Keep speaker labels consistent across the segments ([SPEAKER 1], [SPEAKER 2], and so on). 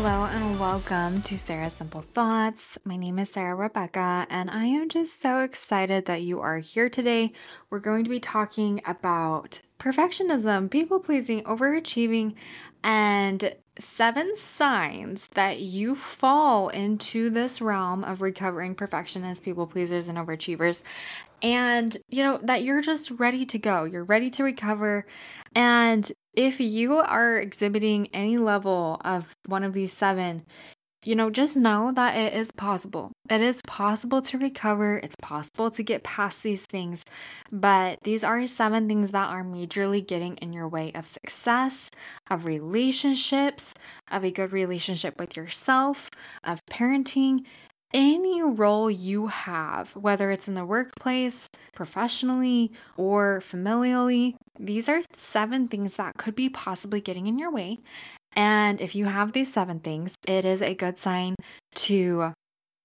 [SPEAKER 1] Hello and welcome to Sarah's Simple Thoughts. My name is Sarah Rebecca, and I am just so excited that you are here today. We're going to be talking about perfectionism, people pleasing, overachieving, and seven signs that you fall into this realm of recovering perfectionists, people pleasers, and overachievers. And, you know, that you're just ready to go. You're ready to recover. And if you are exhibiting any level of one of these seven, you know, just know that it is possible. It is possible to recover. It's possible to get past these things. But these are seven things that are majorly getting in your way of success, of relationships, of a good relationship with yourself, of parenting, any role you have, whether it's in the workplace, professionally, or familially. These are seven things that could be possibly getting in your way. And if you have these seven things, it is a good sign to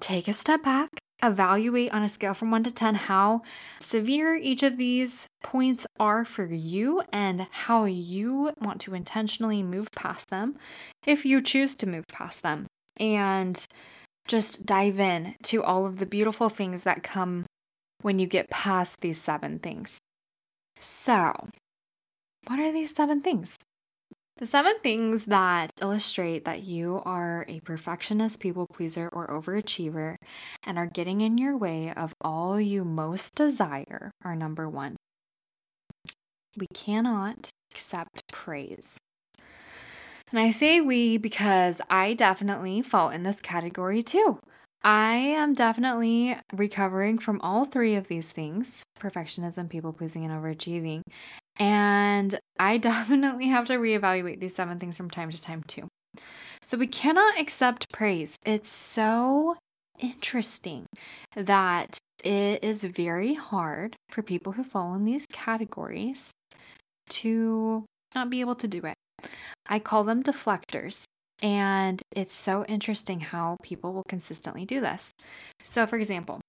[SPEAKER 1] take a step back, evaluate on a scale from one to 10 how severe each of these points are for you and how you want to intentionally move past them if you choose to move past them. And just dive in to all of the beautiful things that come when you get past these seven things. So, what are these seven things? The seven things that illustrate that you are a perfectionist, people pleaser, or overachiever and are getting in your way of all you most desire are number one. We cannot accept praise. And I say we because I definitely fall in this category too. I am definitely recovering from all three of these things perfectionism, people pleasing, and overachieving. And I definitely have to reevaluate these seven things from time to time too. So we cannot accept praise. It's so interesting that it is very hard for people who fall in these categories to not be able to do it. I call them deflectors. And it's so interesting how people will consistently do this. So, for example,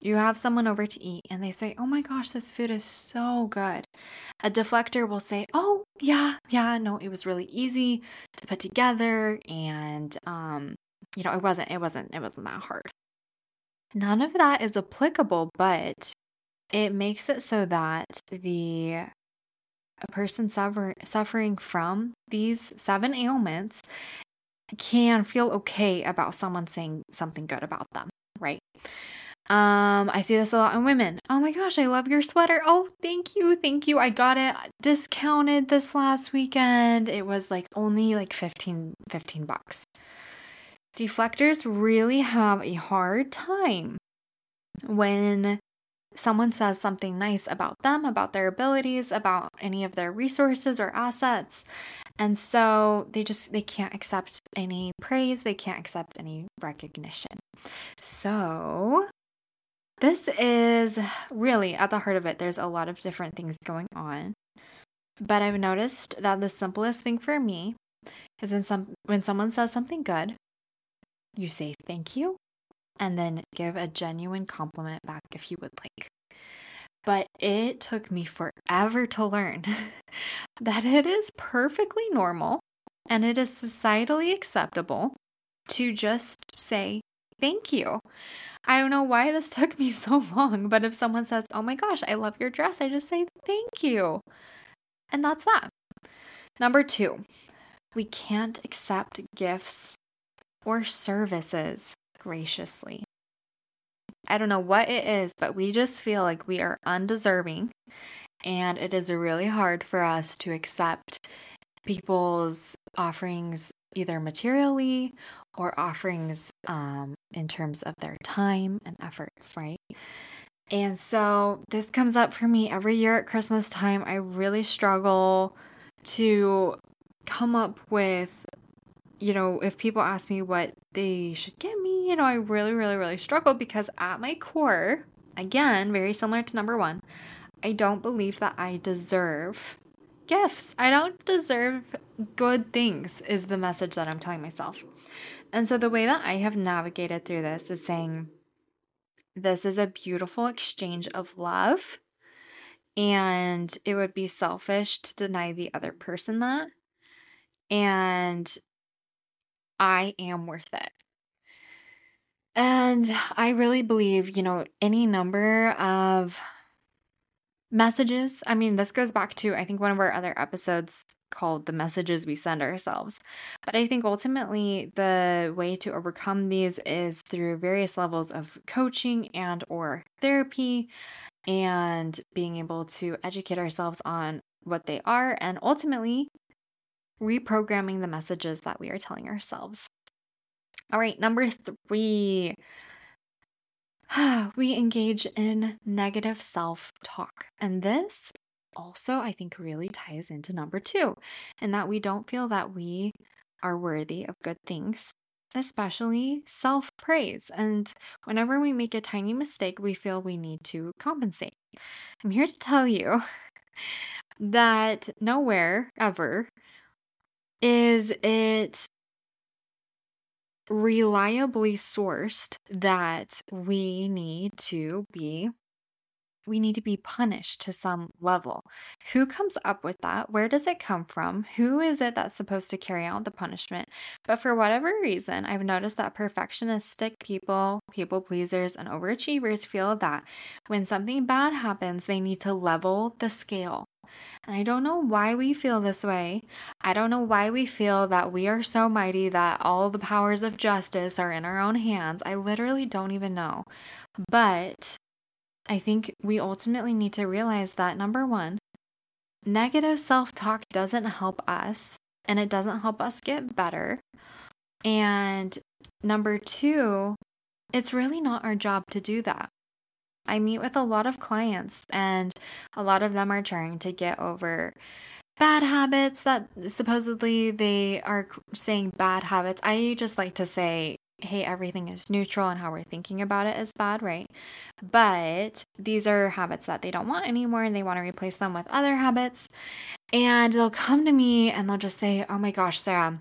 [SPEAKER 1] you have someone over to eat and they say, Oh my gosh, this food is so good. A deflector will say, Oh, yeah, yeah, no, it was really easy to put together. And, um, you know, it wasn't, it wasn't, it wasn't that hard. None of that is applicable, but it makes it so that the a person suffer, suffering from these seven ailments can feel okay about someone saying something good about them, right? Um, I see this a lot in women. Oh my gosh, I love your sweater. Oh, thank you, thank you. I got it discounted this last weekend. It was like only like 15, 15 bucks. Deflectors really have a hard time when someone says something nice about them, about their abilities, about any of their resources or assets. And so they just they can't accept any praise, they can't accept any recognition. So this is really at the heart of it. There's a lot of different things going on. But I've noticed that the simplest thing for me is when some when someone says something good, you say thank you and then give a genuine compliment back if you would like. But it took me forever to learn that it is perfectly normal and it is societally acceptable to just say thank you. I don't know why this took me so long, but if someone says, Oh my gosh, I love your dress, I just say thank you. And that's that. Number two, we can't accept gifts or services graciously. I don't know what it is, but we just feel like we are undeserving. And it is really hard for us to accept people's offerings, either materially or offerings um, in terms of their time and efforts, right? And so this comes up for me every year at Christmas time. I really struggle to come up with you know, if people ask me what they should get me, you know, I really, really, really struggle because at my core, again, very similar to number one, I don't believe that I deserve gifts. I don't deserve good things, is the message that I'm telling myself. And so the way that I have navigated through this is saying, this is a beautiful exchange of love. And it would be selfish to deny the other person that. And I am worth it. And I really believe, you know, any number of messages. I mean, this goes back to, I think, one of our other episodes called The Messages We Send Ourselves. But I think ultimately the way to overcome these is through various levels of coaching and or therapy and being able to educate ourselves on what they are and ultimately reprogramming the messages that we are telling ourselves. All right, number 3 we engage in negative self talk. And this also, I think, really ties into number two, and that we don't feel that we are worthy of good things, especially self praise. And whenever we make a tiny mistake, we feel we need to compensate. I'm here to tell you that nowhere ever is it reliably sourced that we need to be we need to be punished to some level. Who comes up with that? Where does it come from? Who is it that's supposed to carry out the punishment? But for whatever reason, I've noticed that perfectionistic people, people pleasers, and overachievers feel that when something bad happens, they need to level the scale. And I don't know why we feel this way. I don't know why we feel that we are so mighty that all the powers of justice are in our own hands. I literally don't even know. But I think we ultimately need to realize that number one, negative self talk doesn't help us and it doesn't help us get better. And number two, it's really not our job to do that. I meet with a lot of clients, and a lot of them are trying to get over bad habits that supposedly they are saying bad habits. I just like to say, hey, everything is neutral and how we're thinking about it is bad, right? But these are habits that they don't want anymore and they want to replace them with other habits. And they'll come to me and they'll just say, oh my gosh, Sarah,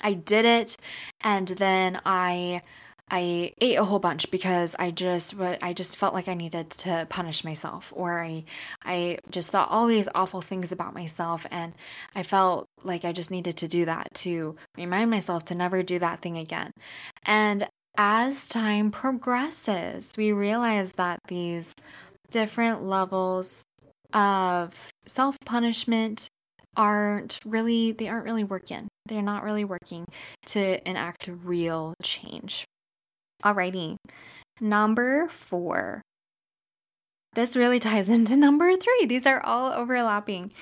[SPEAKER 1] I did it. And then I I ate a whole bunch because I just I just felt like I needed to punish myself or I I just thought all these awful things about myself and I felt like I just needed to do that to remind myself to never do that thing again. And as time progresses, we realize that these different levels of self-punishment aren't really they aren't really working. They're not really working to enact real change. Alrighty. Number four. This really ties into number three. These are all overlapping.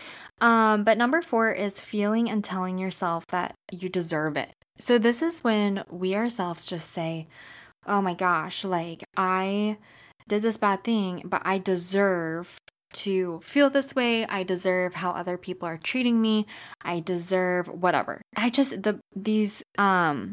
[SPEAKER 1] Um, but number four is feeling and telling yourself that you deserve it. So this is when we ourselves just say, oh my gosh, like I did this bad thing, but I deserve to feel this way. I deserve how other people are treating me. I deserve whatever. I just the these um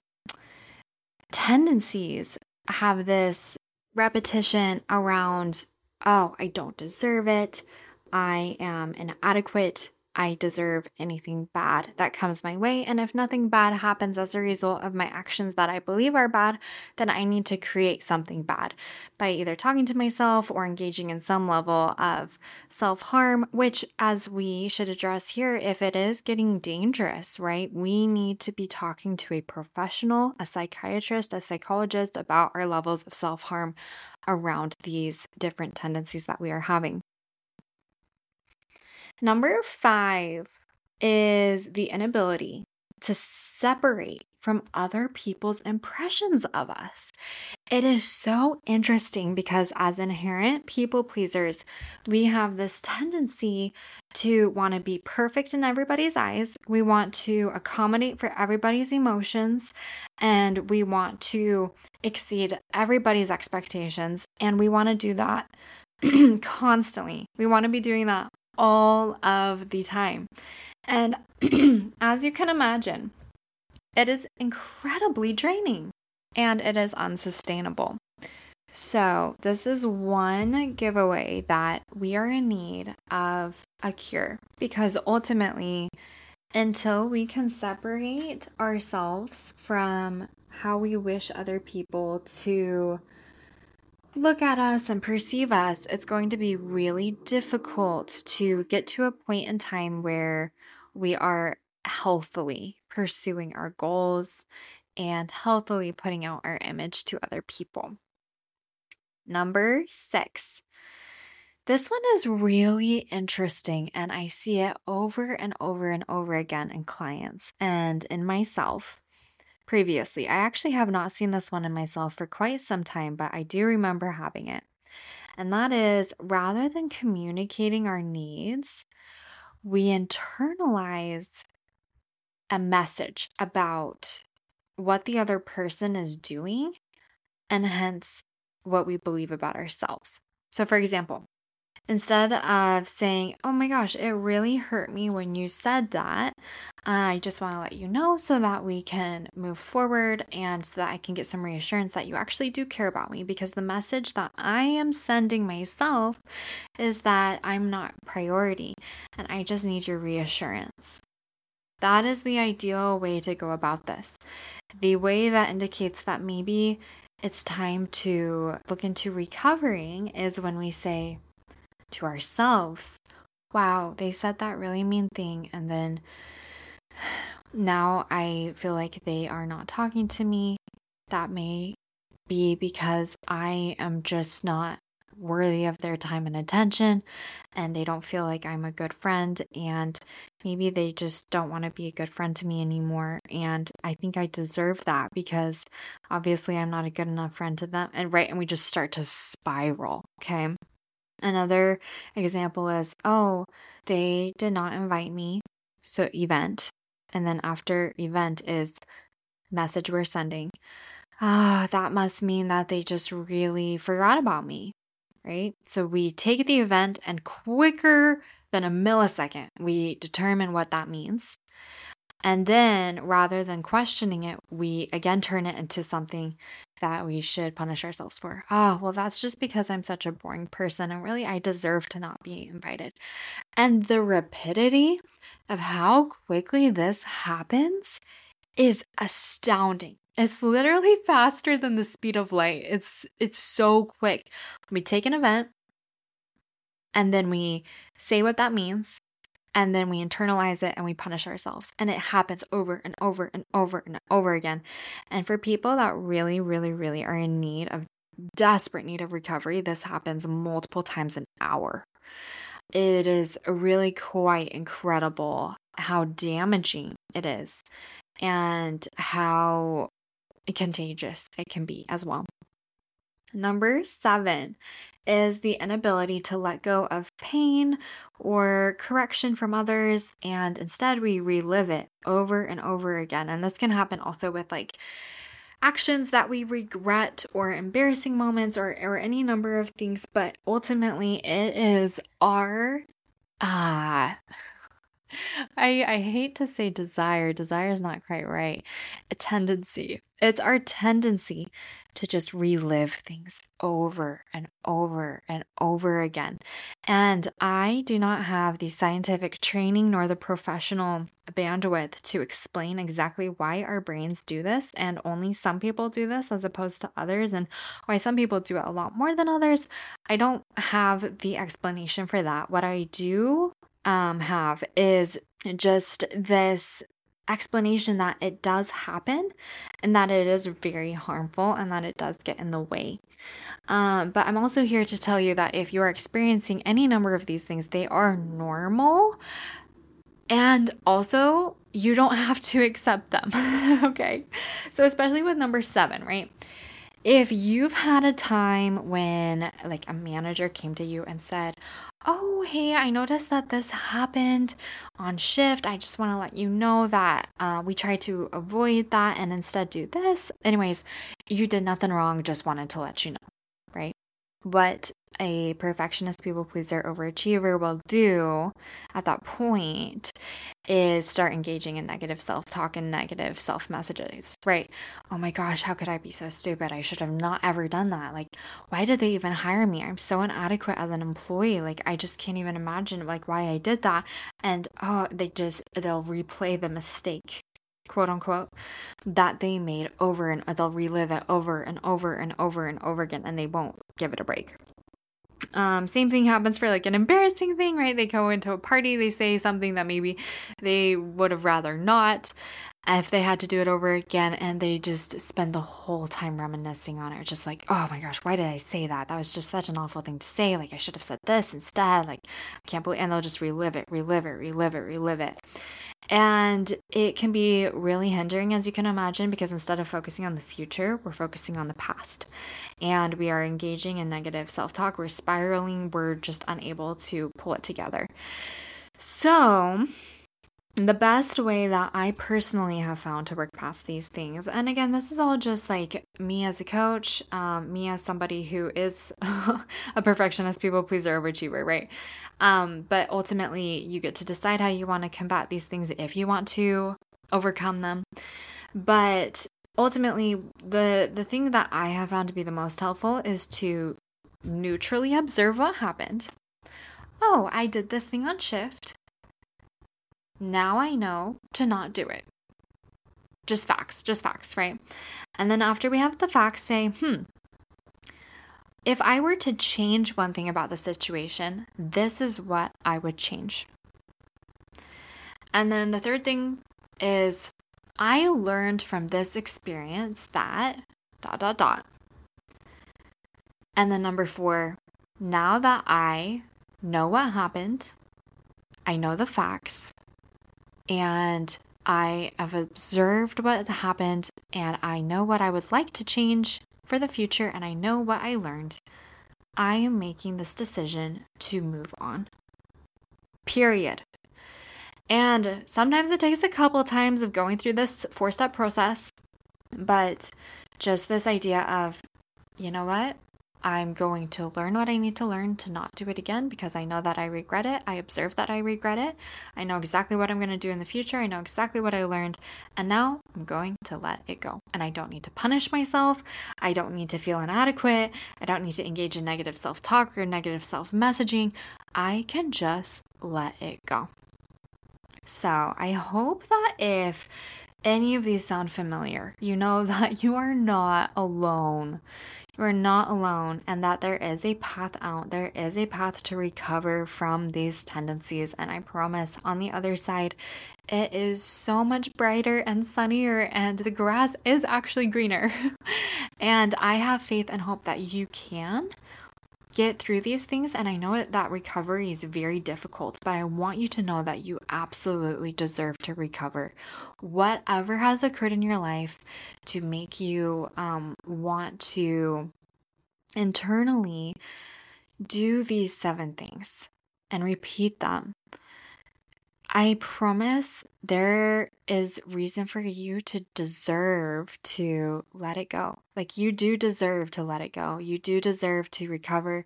[SPEAKER 1] tendencies have this repetition around, oh, I don't deserve it. I am inadequate. I deserve anything bad that comes my way. And if nothing bad happens as a result of my actions that I believe are bad, then I need to create something bad by either talking to myself or engaging in some level of self harm, which, as we should address here, if it is getting dangerous, right, we need to be talking to a professional, a psychiatrist, a psychologist about our levels of self harm around these different tendencies that we are having. Number five is the inability to separate from other people's impressions of us. It is so interesting because, as inherent people pleasers, we have this tendency to want to be perfect in everybody's eyes. We want to accommodate for everybody's emotions and we want to exceed everybody's expectations. And we want to do that constantly. We want to be doing that all of the time. And as you can imagine, it is incredibly draining and it is unsustainable. So, this is one giveaway that we are in need of a cure because ultimately, until we can separate ourselves from how we wish other people to look at us and perceive us, it's going to be really difficult to get to a point in time where we are healthily pursuing our goals and healthily putting out our image to other people. Number six. This one is really interesting, and I see it over and over and over again in clients and in myself previously. I actually have not seen this one in myself for quite some time, but I do remember having it. And that is rather than communicating our needs, we internalize a message about what the other person is doing and hence what we believe about ourselves. So, for example, Instead of saying, Oh my gosh, it really hurt me when you said that, I just want to let you know so that we can move forward and so that I can get some reassurance that you actually do care about me. Because the message that I am sending myself is that I'm not priority and I just need your reassurance. That is the ideal way to go about this. The way that indicates that maybe it's time to look into recovering is when we say, to ourselves, wow, they said that really mean thing. And then now I feel like they are not talking to me. That may be because I am just not worthy of their time and attention and they don't feel like I'm a good friend and maybe they just don't want to be a good friend to me anymore and I think I deserve that because obviously I'm not a good enough friend to them and right and we just start to spiral okay Another example is, oh, they did not invite me. So, event. And then after event is message we're sending. Ah, that must mean that they just really forgot about me, right? So, we take the event and quicker than a millisecond, we determine what that means. And then rather than questioning it, we again turn it into something that we should punish ourselves for. Oh, well, that's just because I'm such a boring person and really I deserve to not be invited. And the rapidity of how quickly this happens is astounding. It's literally faster than the speed of light. It's it's so quick. We take an event and then we say what that means and then we internalize it and we punish ourselves. And it happens over and over and over and over again. And for people that really, really, really are in need of desperate need of recovery, this happens multiple times an hour. It is really quite incredible how damaging it is and how contagious it can be as well. Number seven is the inability to let go of pain or correction from others, and instead we relive it over and over again. And this can happen also with like actions that we regret or embarrassing moments or, or any number of things, but ultimately it is our ah. Uh, I, I hate to say desire. Desire is not quite right. A tendency. It's our tendency to just relive things over and over and over again. And I do not have the scientific training nor the professional bandwidth to explain exactly why our brains do this. And only some people do this as opposed to others, and why some people do it a lot more than others. I don't have the explanation for that. What I do um, have is just this explanation that it does happen and that it is very harmful and that it does get in the way. Um, but I'm also here to tell you that if you are experiencing any number of these things, they are normal. And also, you don't have to accept them. okay. So, especially with number seven, right? If you've had a time when, like, a manager came to you and said, Oh, hey, I noticed that this happened on shift. I just want to let you know that uh, we tried to avoid that and instead do this. Anyways, you did nothing wrong, just wanted to let you know, right? What a perfectionist, people pleaser, overachiever will do at that point is start engaging in negative self talk and negative self messages, right? Oh my gosh, how could I be so stupid? I should have not ever done that. Like, why did they even hire me? I'm so inadequate as an employee. Like, I just can't even imagine like why I did that. And oh, they just they'll replay the mistake quote unquote that they made over and they'll relive it over and over and over and over again and they won't give it a break um, same thing happens for like an embarrassing thing, right? They go into a party, they say something that maybe they would have rather not. if they had to do it over again and they just spend the whole time reminiscing on it, just like, oh my gosh, why did I say that? That was just such an awful thing to say. Like, I should have said this instead. Like, I can't believe, and they'll just relive it, relive it, relive it, relive it. And it can be really hindering, as you can imagine, because instead of focusing on the future, we're focusing on the past. And we are engaging in negative self talk. We're spiraling. We're just unable to pull it together. So, the best way that I personally have found to work past these things, and again, this is all just like me as a coach, um, me as somebody who is a perfectionist, people pleaser, overachiever, right? Um, but ultimately, you get to decide how you want to combat these things if you want to overcome them. But ultimately, the the thing that I have found to be the most helpful is to neutrally observe what happened. Oh, I did this thing on shift. Now I know to not do it. Just facts, just facts, right? And then after we have the facts, say, hmm, if I were to change one thing about the situation, this is what I would change. And then the third thing is, I learned from this experience that dot dot dot. And then number four, now that I know what happened, I know the facts, and I have observed what happened and I know what I would like to change for the future and I know what I learned. I am making this decision to move on. Period. And sometimes it takes a couple times of going through this four step process, but just this idea of, you know what? I'm going to learn what I need to learn to not do it again because I know that I regret it. I observe that I regret it. I know exactly what I'm going to do in the future. I know exactly what I learned. And now I'm going to let it go. And I don't need to punish myself. I don't need to feel inadequate. I don't need to engage in negative self talk or negative self messaging. I can just let it go. So I hope that if any of these sound familiar, you know that you are not alone are not alone and that there is a path out. There is a path to recover from these tendencies. And I promise on the other side, it is so much brighter and sunnier, and the grass is actually greener. and I have faith and hope that you can get through these things. And I know that recovery is very difficult, but I want you to know that you absolutely deserve to recover. Whatever has occurred in your life to make you um, want to internally do these seven things and repeat them I promise there is reason for you to deserve to let it go. Like you do deserve to let it go. You do deserve to recover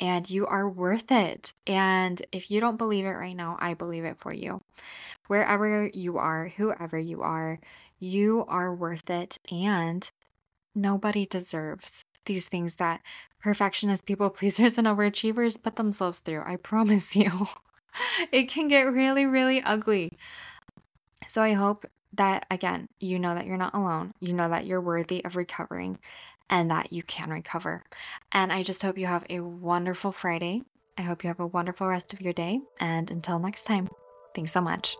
[SPEAKER 1] and you are worth it. And if you don't believe it right now, I believe it for you. Wherever you are, whoever you are, you are worth it and nobody deserves these things that perfectionist people pleasers and overachievers put themselves through. I promise you. it can get really, really ugly. So I hope that, again, you know that you're not alone. You know that you're worthy of recovering and that you can recover. And I just hope you have a wonderful Friday. I hope you have a wonderful rest of your day. And until next time, thanks so much.